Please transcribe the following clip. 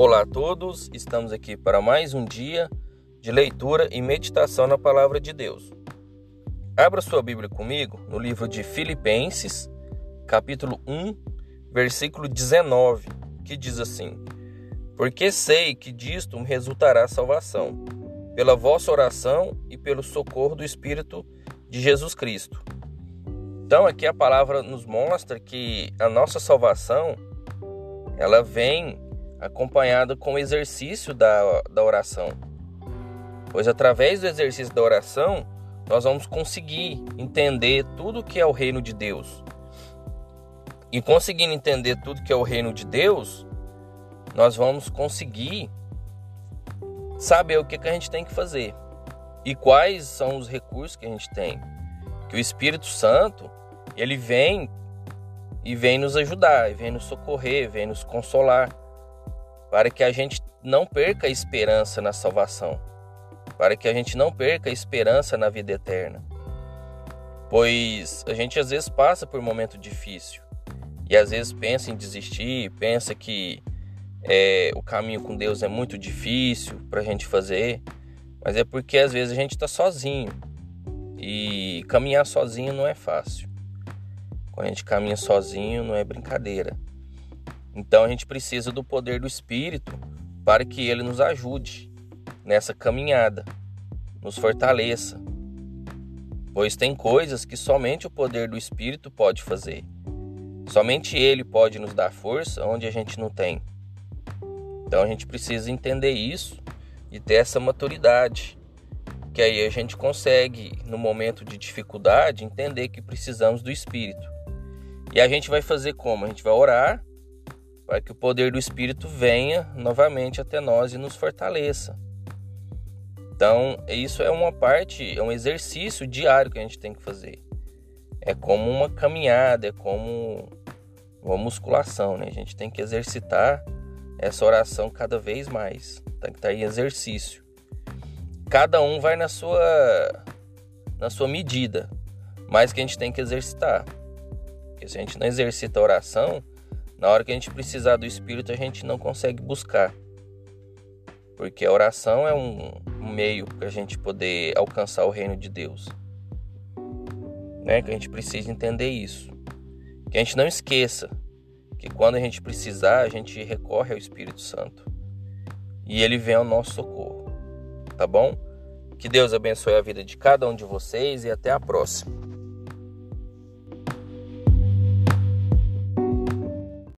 Olá a todos, estamos aqui para mais um dia de leitura e meditação na palavra de Deus. Abra sua Bíblia comigo no livro de Filipenses, capítulo 1, versículo 19, que diz assim: Porque sei que disto me resultará salvação, pela vossa oração e pelo socorro do Espírito de Jesus Cristo. Então, aqui a palavra nos mostra que a nossa salvação ela vem acompanhada com o exercício da, da oração. Pois através do exercício da oração, nós vamos conseguir entender tudo que é o reino de Deus. E conseguindo entender tudo que é o reino de Deus, nós vamos conseguir saber o que, que a gente tem que fazer e quais são os recursos que a gente tem. Que o Espírito Santo, ele vem e vem nos ajudar, vem nos socorrer, vem nos consolar para que a gente não perca a esperança na salvação, para que a gente não perca a esperança na vida eterna. Pois a gente às vezes passa por um momento difícil e às vezes pensa em desistir, pensa que é, o caminho com Deus é muito difícil para a gente fazer, mas é porque às vezes a gente está sozinho e caminhar sozinho não é fácil. Quando a gente caminha sozinho não é brincadeira. Então a gente precisa do poder do Espírito para que ele nos ajude nessa caminhada, nos fortaleça. Pois tem coisas que somente o poder do Espírito pode fazer. Somente ele pode nos dar força onde a gente não tem. Então a gente precisa entender isso e ter essa maturidade. Que aí a gente consegue, no momento de dificuldade, entender que precisamos do Espírito. E a gente vai fazer como? A gente vai orar para que o poder do Espírito venha novamente até nós e nos fortaleça. Então, isso é uma parte, é um exercício diário que a gente tem que fazer. É como uma caminhada, é como uma musculação, né? A gente tem que exercitar essa oração cada vez mais. Tem que estar em exercício. Cada um vai na sua na sua medida, mas que a gente tem que exercitar. Porque se a gente não exercita a oração, na hora que a gente precisar do Espírito, a gente não consegue buscar. Porque a oração é um meio para a gente poder alcançar o reino de Deus. Né? Que a gente precisa entender isso. Que a gente não esqueça que quando a gente precisar, a gente recorre ao Espírito Santo. E ele vem ao nosso socorro. Tá bom? Que Deus abençoe a vida de cada um de vocês e até a próxima.